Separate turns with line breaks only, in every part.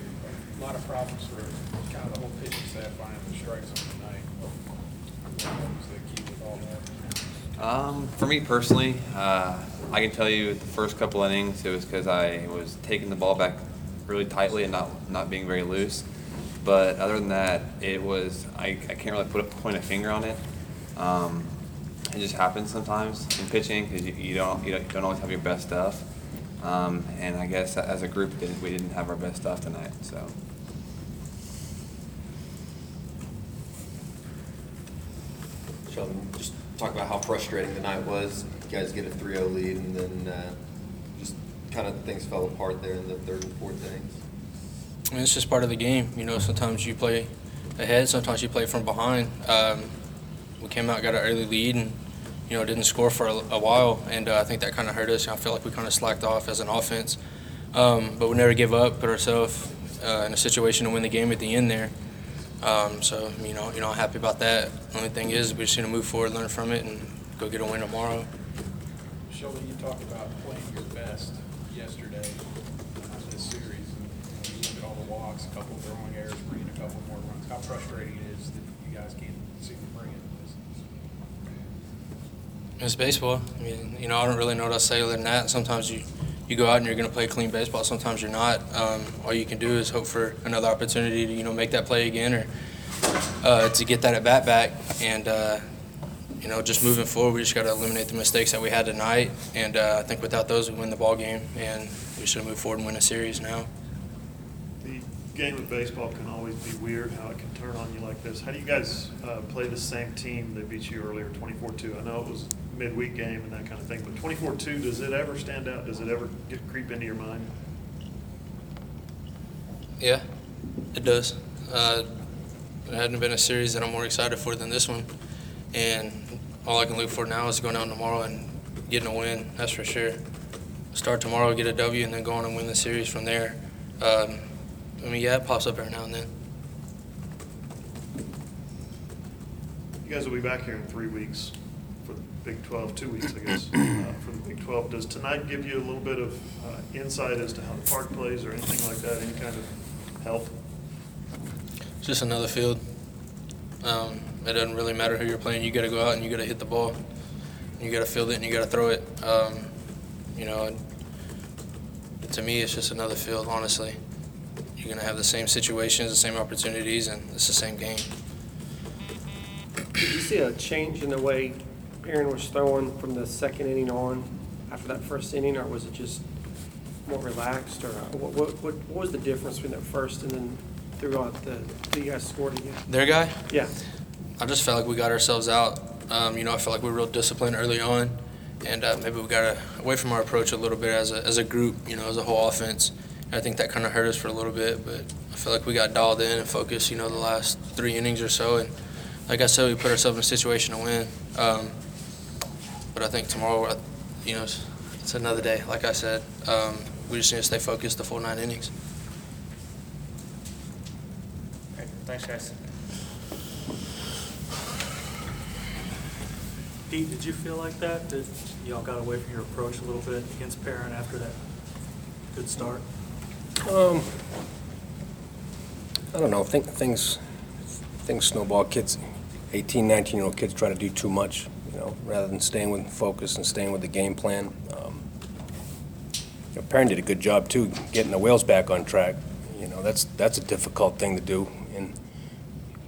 A lot of problems for kind of the whole pitching staff finding the the night. What was the key with all that?
Um, for me personally, uh, I can tell you the first couple innings, it was because I was taking the ball back really tightly and not, not being very loose. But other than that, it was, I, I can't really put a, point a finger on it. Um, it just happens sometimes in pitching because you, you don't, you don't always have your best stuff. Um, and I guess as a group, we didn't have our best stuff tonight, so.
Sheldon, just talk about how frustrating the night was. You guys get a 3-0 lead, and then uh, just kind of things fell apart there in the third and fourth innings.
I mean, it's just part of the game. You know, sometimes you play ahead, sometimes you play from behind. Um, we came out, got an early lead, and you know didn't score for a, a while, and uh, I think that kind of hurt us. I felt like we kind of slacked off as an offense, um, but we never give up. Put ourselves uh, in a situation to win the game at the end there. Um, so you know, you know, I'm happy about that. Only thing is, we just need to move forward, learn from it, and go get a win tomorrow.
Sheldon, you talked about playing your best yesterday in this series. And, you look at all the walks, a couple throwing errors, bringing a couple more runs. How frustrating it is that you guys can't it.
It's baseball. I mean, you know, I don't really know what to say other than that. Sometimes you, you go out and you're going to play clean baseball. Sometimes you're not. Um, all you can do is hope for another opportunity to, you know, make that play again or uh, to get that at bat back. And, uh, you know, just moving forward, we just got to eliminate the mistakes that we had tonight. And uh, I think without those, we win the ball game. And we should move forward and win a series now.
The game of baseball can be weird, how it can turn on you like this. How do you guys uh, play the same team that beat you earlier, 24-2? I know it was midweek game and that kind of thing, but 24-2, does it ever stand out? Does it ever get creep into your mind?
Yeah, it does. Uh, it hadn't been a series that I'm more excited for than this one, and all I can look for now is going out tomorrow and getting a win. That's for sure. Start tomorrow, get a W, and then go on and win the series from there. Um, I mean, yeah, it pops up every now and then.
Guys will be back here in three weeks for the Big 12, two weeks, I guess, uh, for the Big 12. Does tonight give you a little bit of uh, insight as to how the park plays or anything like that, any kind of help?
It's just another field. Um, it doesn't really matter who you're playing. You got to go out and you got to hit the ball. You got to field it and you got to throw it. Um, you know, to me, it's just another field. Honestly, you're gonna have the same situations, the same opportunities, and it's the same game.
Did you see a change in the way Aaron was throwing from the second inning on after that first inning, or was it just more relaxed, or what, what, what what was the difference between that first and then throughout the, till you guys scored again?
Their guy,
Yeah,
I just felt like we got ourselves out. Um, you know, I felt like we were real disciplined early on, and uh, maybe we got away from our approach a little bit as a, as a group, you know, as a whole offense. And I think that kind of hurt us for a little bit, but I feel like we got dialed in and focused, you know, the last three innings or so. And like I said, we put ourselves in a situation to win. Um, but I think tomorrow, you know, it's, it's another day. Like I said, um, we just need to stay focused the full nine innings.
Okay, Thanks, guys. Pete, did you feel like that, that y'all got away from your approach a little bit against Perrin after that good start?
Um, I don't know, think, things, things snowball, kids, 18, 19-year-old kids try to do too much, you know, rather than staying with focus and staying with the game plan. Um, you know, Perrin did a good job, too, getting the whales back on track. You know, that's, that's a difficult thing to do, and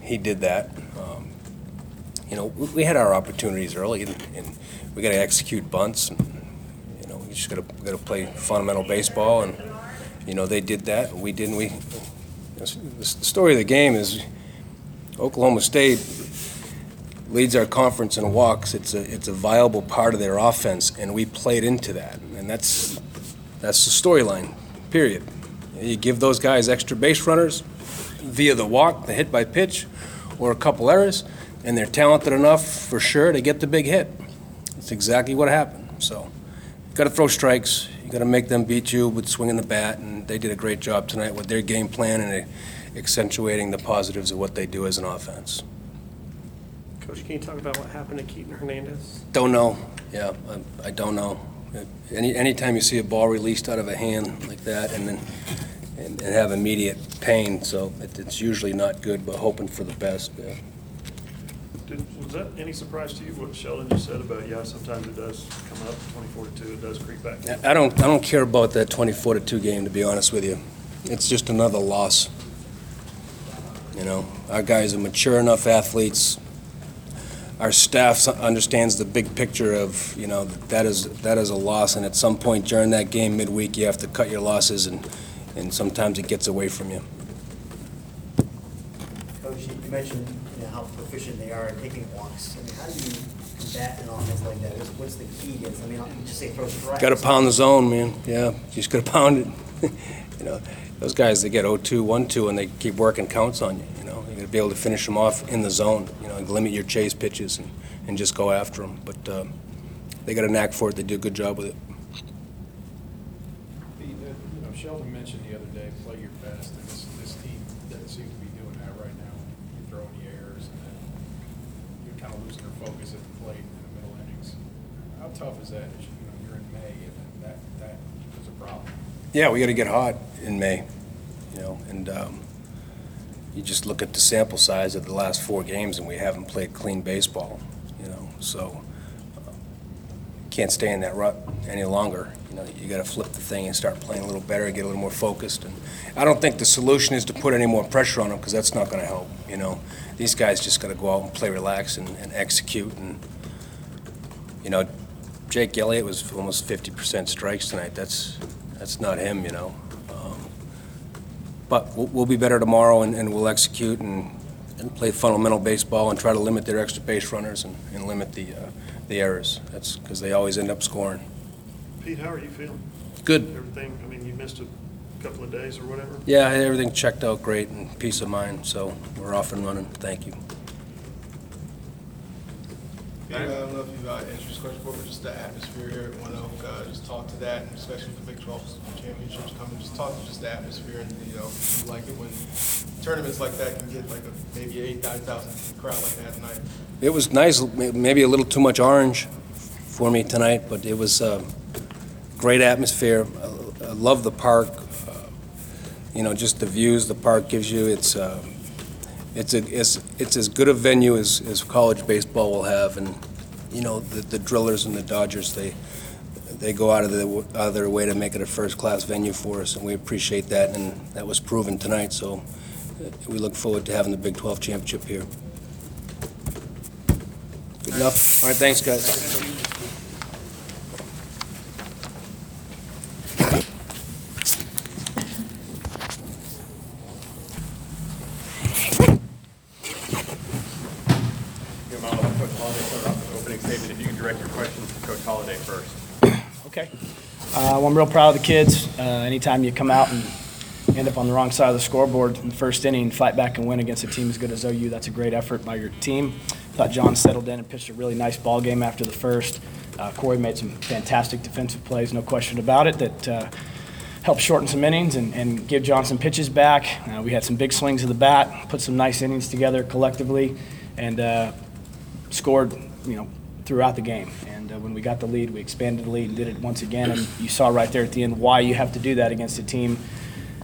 he did that. Um, You know, we, we had our opportunities early, and, and we gotta execute bunts, and, you know, we just gotta, gotta play fundamental baseball, and, you know, they did that, we didn't, we, the story of the game is Oklahoma State leads our conference in walks. It's a, it's a viable part of their offense, and we played into that. And that's, that's the storyline, period. You give those guys extra base runners via the walk, the hit by pitch, or a couple errors, and they're talented enough for sure to get the big hit. That's exactly what happened. So, you've got to throw strikes. You got to make them beat you with swinging the bat, and they did a great job tonight with their game plan and uh, accentuating the positives of what they do as an offense.
Coach, can you talk about what happened to Keaton Hernandez?
Don't know. Yeah, I, I don't know. Any anytime you see a ball released out of a hand like that, and then and and have immediate pain, so it- it's usually not good, but hoping for the best. yeah.
Did, was that any surprise to you, what Sheldon just said about, yeah, sometimes it does come up, twenty-four to two, it does creep back?
I don't, I don't care about that 24 to 2 game, to be honest with you. It's just another loss. You know, our guys are mature enough athletes. Our staff understands the big picture of, you know, that is, that is a loss, and at some point during that game midweek, you have to cut your losses, and, and sometimes it gets away from you.
Coach, you mentioned, you know, how proficient they are at taking walks. I mean, how do you combat an offense like that? What's- What's the key against, I mean, you just say throw strikes.
Got to pound the zone, man. Yeah, you just got to pound it. You know, those guys, they get 0-2, 1-2, and they keep working counts on you, you know? To be able to finish them off in the zone, you know, and limit your chase pitches and, and just go after them. But um, they got a knack for it. They do a good job with it.
The, the, you know, Sheldon mentioned the other day, play your best, and this, this team doesn't seem to be doing that right now. You're throwing the errors, and then you're kind of losing your focus at the plate in the middle innings. How tough is that, as you you know, you're in May, and that, that is a problem?
Yeah, we got to get hot in May, you know, and um, you just look at the sample size of the last four games, and we haven't played clean baseball, you know, so uh, can't stay in that rut any longer. You know, you got to flip the thing and start playing a little better, get a little more focused. And I don't think the solution is to put any more pressure on them because that's not going to help. You know, these guys just got to go out and play relax and, and execute. And you know, Jake Elliott was almost 50% strikes tonight. That's that's not him, you know. But we'll, we'll be better tomorrow, and, and we'll execute and, and play fundamental baseball and try to limit their extra base runners and, and limit the uh, the errors. That's because they always end up scoring.
Pete, how are you feeling?
Good.
Everything, I mean, you missed a couple of days or whatever?
Yeah, everything checked out great and peace of mind. So we're off and running. Thank you.
Peter, I don't know if you've uh, answered this question before, but just the atmosphere here at ONEOK, uh, just talk to that, and especially with the Big 12 championships coming, just talk to just the atmosphere and, you know, you like it when tournaments like that can get like a, maybe eight, nine thousand crowd like that tonight.
It was nice, maybe a little too much orange for me tonight, but it was a great atmosphere. I I love the park. uh, You know, just the views the park gives you. It's, uh, it's, a, it's, it's as good a venue as, as college baseball will have. And, you know, the, the Drillers and the Dodgers, they, they go out of, the, out of their way to make it a first-class venue for us, and we appreciate that, and that was proven tonight. So uh, we look forward to having the Big 12 championship here. Good enough. All right, thanks, guys.
Your mom, Coach Holliday, start off with opening statement. If you could direct your questions to Coach Holliday first.
Okay. Uh, well, I'm real proud of the kids. Uh, anytime you come out and end up on the wrong side of the scoreboard in the first inning, fight back and win against a team as good as OU, that's a great effort by your team. Thought John settled in and pitched a really nice ball game after the first. Uh, Corey made some fantastic defensive plays, no question about it, that uh, helped shorten some innings and, and give John some pitches back. Uh, we had some big swings of the bat, put some nice innings together collectively, and uh, scored, you know, throughout the game. And uh, when we got the lead, we expanded the lead and did it once again. And you saw right there at the end why you have to do that against a team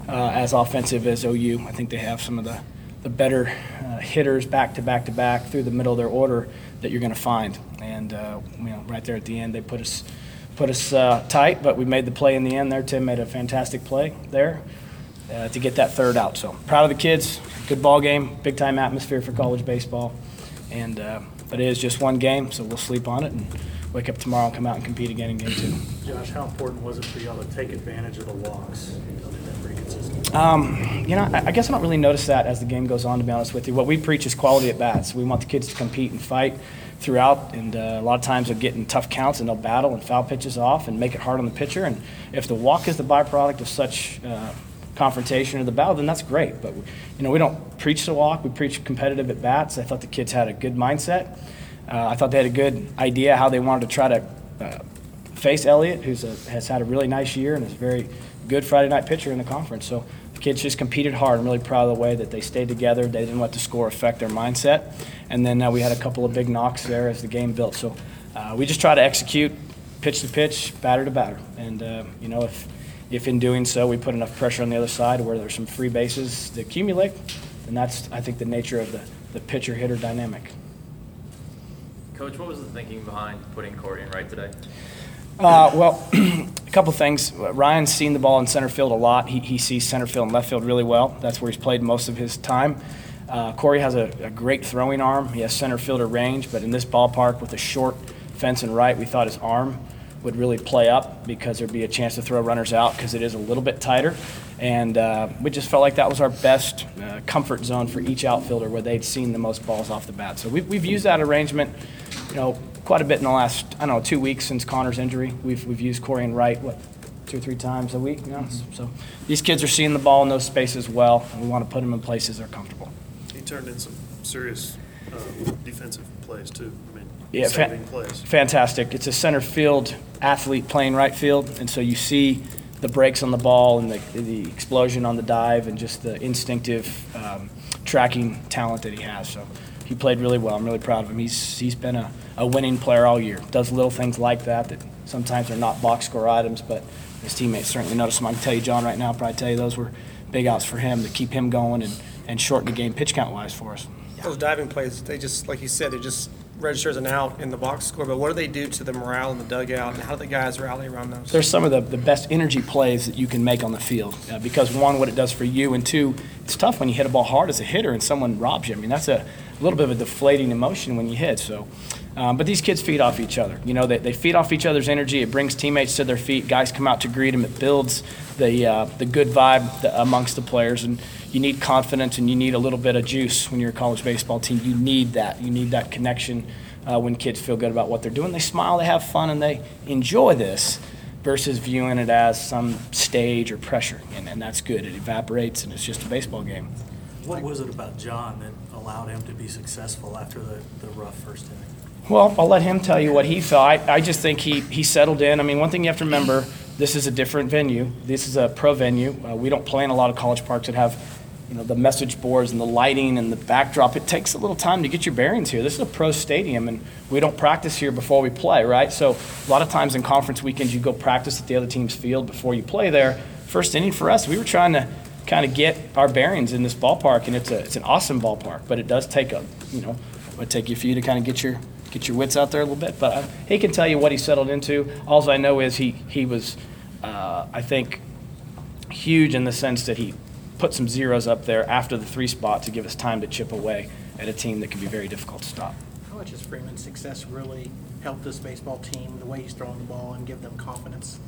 uh, as offensive as OU. I think they have some of the, the better uh, hitters back to back to back through the middle of their order that you're going to find. And uh, you know, right there at the end, they put us put us uh, tight, but we made the play in the end there. Tim made a fantastic play there uh, to get that third out. So proud of the kids. Good ball game, big time atmosphere for college baseball. And uh, but it is just one game, so we'll sleep on it and wake up tomorrow and come out and compete again in game two.
Josh, how important was it for y'all to take advantage of the walks? Y'all that pretty consistently.
Um, you know, I, I guess I don't really notice that as the game goes on. To be honest with you, what we preach is quality at bats. We want the kids to compete and fight throughout, and uh, a lot of times they'll get in tough counts and they'll battle and foul pitches off and make it hard on the pitcher. And if the walk is the byproduct of such uh, confrontation or the battle, then that's great. But you know, we don't preach the walk. We preach competitive at bats. I thought the kids had a good mindset. Uh, I thought they had a good idea how they wanted to try to uh, face Elliott, who's a, has had a really nice year and is a very good Friday night pitcher in the conference. So the kids just competed hard. I'm really proud of the way that they stayed together. They didn't let the score affect their mindset. And then uh, we had a couple of big knocks there as the game built. So uh, we just try to execute pitch to pitch, batter to batter. And, uh, you know, if if in doing so, we put enough pressure on the other side where there's some free bases to accumulate, then that's, I think, the nature of the, the pitcher-hitter dynamic.
Coach, what was the thinking behind putting Corey in right today?
Uh, well, a couple things. Ryan's seen the ball in center field a lot. He, he sees center field and left field really well. That's where he's played most of his time. Uh, Corey has a, a great throwing arm. He has center fielder range, but in this ballpark with a short fence and right, we thought his arm would really play up because there'd be a chance to throw runners out because it is a little bit tighter. And uh, we just felt like that was our best uh, comfort zone for each outfielder where they'd seen the most balls off the bat. So we've, we've used that arrangement, you know, quite a bit in the last, I don't know, two weeks since Connor's injury. We've, we've used Corey and right, what, two or three times a week now? So these kids are seeing the ball in those spaces well, and we want to put them in places they're comfortable.
He turned in some serious uh, defensive plays too. I mean,
Yeah, fa-
saving plays.
fantastic. It's a center field athlete playing right field, and so you see the breaks on the ball and the, the explosion on the dive and just the instinctive um, tracking talent that he has. So he played really well. I'm really proud of him. He's he's been a, a winning player all year. Does little things like that that sometimes are not box score items, but his teammates certainly notice them. I can tell you, John, right now, probably tell you those were big outs for him to keep him going and, and shorten the game pitch count wise for us.
Those diving plays, they just, like you said, they just register as an out in the box score, but what do they do to the morale in the dugout, and how do the guys rally around those?
They're some of the, the best energy plays that you can make on the field uh, because one, what it does for you, and two, it's tough when you hit a ball hard as a hitter and someone robs you. I mean, that's a little bit of a deflating emotion when you hit. So, um, but these kids feed off each other. You know, they, they feed off each other's energy. It brings teammates to their feet. Guys come out to greet them. It builds the uh, the good vibe amongst the players. And you need confidence and you need a little bit of juice when you're a college baseball team. You need that. You need that connection uh, when kids feel good about what they're doing. They smile, they have fun, and they enjoy this versus viewing it as some stage or pressure. And, and that's good. It evaporates and it's just a baseball game.
What was it about John that allowed him to be successful after the, the rough first inning?
Well, I'll let him tell you what he thought. I, I just think he, he settled in. I mean, one thing you have to remember this is a different venue. This is a pro venue. Uh, we don't play in a lot of college parks that have, you know, the message boards and the lighting and the backdrop. It takes a little time to get your bearings here. This is a pro stadium, and we don't practice here before we play, right? So a lot of times in conference weekends, you go practice at the other team's field before you play there. First inning for us, we were trying to kind of get our bearings in this ballpark, and it's a it's an awesome ballpark, but it does take a you know it would take you a few to kind of get your get your wits out there a little bit. But uh, he can tell you what he settled into. All I know is he he was uh, I think huge in the sense that he put some zeros up there after the three spot to give us time to chip away at a team that can be very difficult to stop.
How much has Freeman's success really helped this baseball team, the way he's throwing the ball, and give them confidence?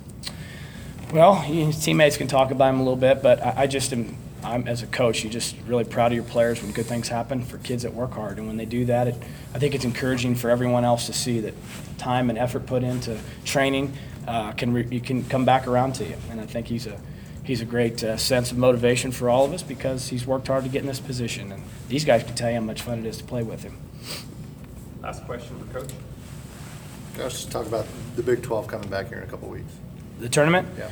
Well, his teammates can talk about him a little bit, but I, I just am, I'm, as a coach, you're just really proud of your players when good things happen for kids that work hard. And when they do that, it, I think it's encouraging for everyone else to see that time and effort put into training uh, can, re, you can come back around to you. And I think he's a, he's a great uh, sense of motivation for all of us because he's worked hard to get in this position. And these guys can tell you how much fun it is to play with him.
Last question for Coach.
Coach, just talk about the Big 12 coming back here in a couple weeks.
The tournament?
Yeah.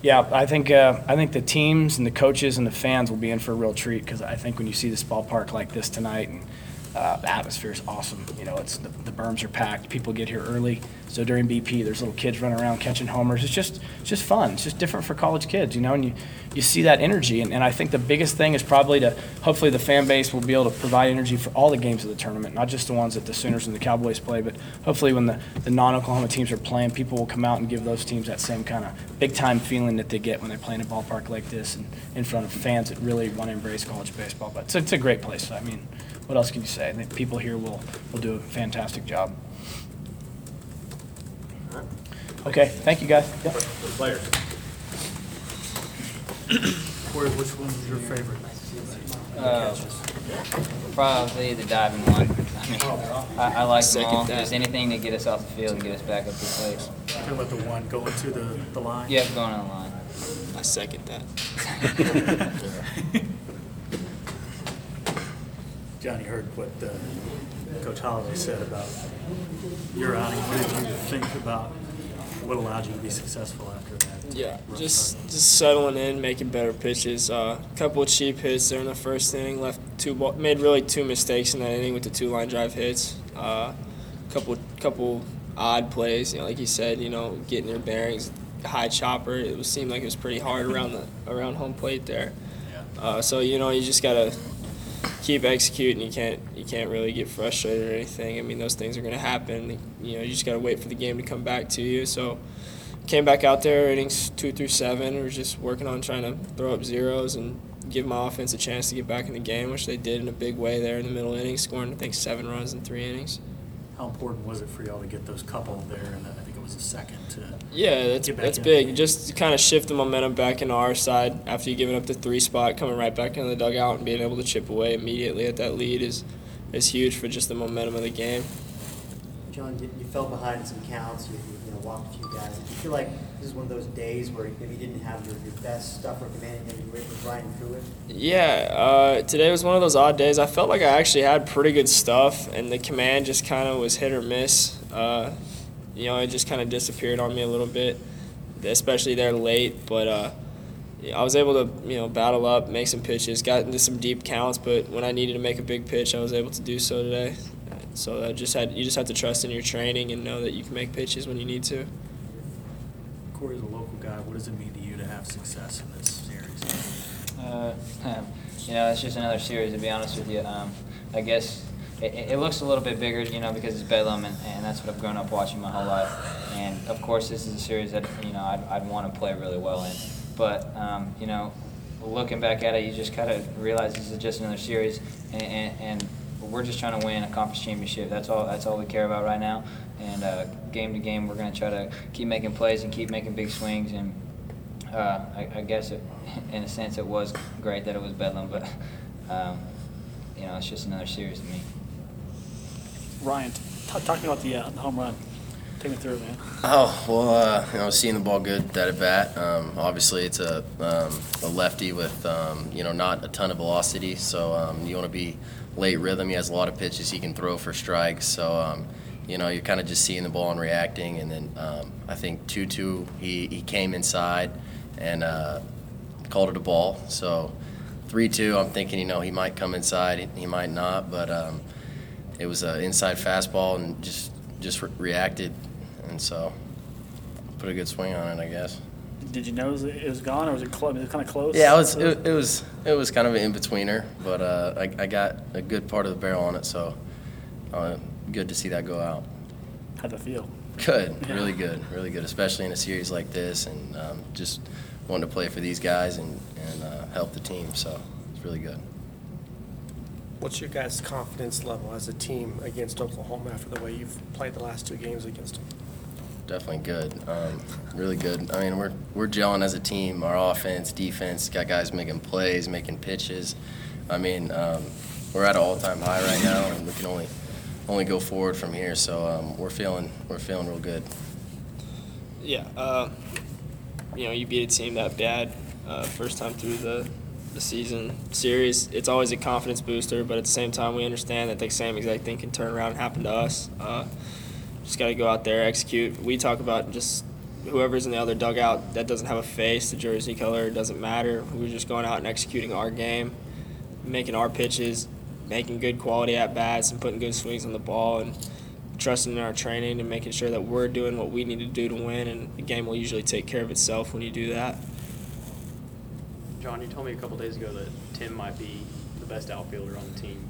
Yeah, I think uh, I think the teams and the coaches and the fans will be in for a real treat because I think when you see this ballpark like this tonight and uh, the atmosphere is awesome. You know, it's the, the berms are packed. People get here early. So during BP, there's little kids running around catching homers. It's just it's just fun. It's just different for college kids, you know. And you you see that energy. And, and I think the biggest thing is probably to hopefully the fan base will be able to provide energy for all the games of the tournament, not just the ones that the Sooners and the Cowboys play, but hopefully when the, the non-Oklahoma teams are playing, people will come out and give those teams that same kind of big time feeling that they get when they play in a ballpark like this and in front of fans that really want to embrace college baseball. But it's, it's a great place. I mean, what else can you say? I think people here will, will do a fantastic job. Okay, thank you, guys. Yep.
The players.
Corey, which one was your favorite?
Uh, Probably the diving one. I mean, I, I like them
Second
all. Just anything to get us off the field and get us back up to the plate.
Talking about the one going to the, the line?
Yeah, going on the line.
I second that.
Johnny heard what uh, Coach Holliday said about your outing. What did you think about what allowed you to be successful after that?
Yeah,
rough
just
start?
just settling in, making better pitches. A uh, couple cheap hits there in the first inning. Left two ball, made really two mistakes in that inning with the two line drive hits. A uh, couple couple odd plays, you know, like you said, you know, getting your bearings. high chopper. It was, seemed like it was pretty hard around the around home plate there. Uh, so you know you just gotta keep executing. You can't you can't really get frustrated or anything. I mean those things are gonna happen. You know you just gotta wait for the game to come back to you. So came back out there innings two through seven. We were just working on trying to throw up zeros and give my offense a chance to get back in the game, which they did in a big way there in the middle innings, scoring I think seven runs in three innings.
How important was it for y'all to get those couple there, and it was the second to
Yeah, that's
get back
that's
in?
big. Just kind of shift the momentum back into our side after you giving up the three spot, coming right back into the dugout and being able to chip away immediately at that lead is is huge for just the momentum of the game.
John, you, you fell behind in some counts, you, you know, walked a few guys. Did you feel like this is one of those days where maybe you didn't have your, your best stuff or commanding, maybe you were riding through it?
Yeah, uh, today was one of those odd days. I felt like I actually had pretty good stuff, and the command just kind of was hit or miss. Uh, you know, it just kind of disappeared on me a little bit, especially there late. But uh, I was able to, you know, battle up, make some pitches, got into some deep counts. But when I needed to make a big pitch, I was able to do so today. So I just had you just have to trust in your training and know that you can make pitches when you need to.
Corey's a local guy, what does it mean to you to have success in this series?
Uh, you know, it's just another series, to be honest with you. Um, I guess it, it looks a little bit bigger, you know, because it's Bedlam, and, and that's what I've grown up watching my whole life. And of course, this is a series that you know I'd, I'd want to play really well in. But um, you know, looking back at it, you just kind of realize this is just another series, and, and, and we're just trying to win a conference championship. That's all. That's all we care about right now. And uh, game to game, we're going to try to keep making plays and keep making big swings. And uh, I, I guess it, in a sense, it was great that it was Bedlam, but um, you know, it's just another series to me.
Ryan, t- talk to me about the, uh, the home run. Take me through it, man.
Oh well, uh, you know, seeing the ball good at a bat. Um, obviously, it's a um, a lefty with um, you know not a ton of velocity, so um, you want to be late rhythm. He has a lot of pitches he can throw for strikes, so um, you know you're kind of just seeing the ball and reacting. And then um, I think two two, he he came inside and uh, called it a ball. So three two, I'm thinking you know he might come inside, he, might not, but it was an inside fastball and just just re- reacted, and so put a good swing on it, I guess.
Did you know it was, gone, or was it, clo- was it kind of close?
Yeah, it was it, it was it was kind of an in betweener, but uh, I, I got a good part of the barrel on it, so uh, good to see that go out.
How'd that feel?
Good,
Yeah.
really good, really good, especially in a series like this, and um, just wanting to play for these guys and and uh, help the team, so it's really good.
What's your guys' confidence level as a team against Oklahoma after the way you've played the last two games against them?
Definitely good. Um, really good. I mean, we're we're gelling as a team. Our offense, defense, got guys making plays, making pitches. I mean, um, we're at an all-time high right now, and we can only only go forward from here. So um, we're feeling we're feeling real good.
Yeah, uh, you know, you beat a team that bad uh, first time through the, the season series. It's always a confidence booster, but at the same time, we understand that the same exact thing can turn around and happen to us. Uh, just got to go out there, execute. We talk about just whoever's in the other dugout that doesn't have a face, the jersey color, doesn't matter. We're just going out and executing our game, making our pitches, making good quality at bats, and putting good swings on the ball, and trusting in our training and making sure that we're doing what we need to do to win. And the game will usually take care of itself when you do that.
John, you told me a couple days ago that Tim might be the best outfielder on the team.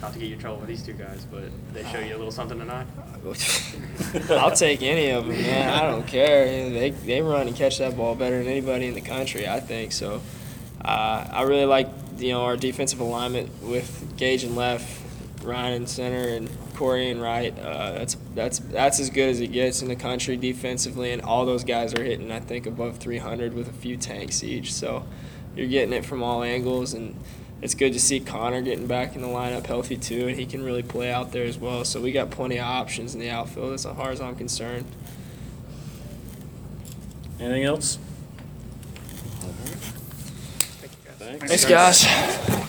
Not to get you in trouble with these two guys, but they show you a little something tonight.
I'll take any of them, man. I don't care. They, they run and catch that ball better than anybody in the country, I think. So uh, I really like you know our defensive alignment with Gage and left, Ryan in center, and Corey and right. Uh, that's that's that's as good as it gets in the country defensively, and all those guys are hitting I think above 300 with a few tanks each. So you're getting it from all angles and it's good to see Connor getting back in the lineup healthy too, and he can really play out there as well. So we got plenty of options in the outfield as far as I'm concerned.
Anything else?
Thanks, guys.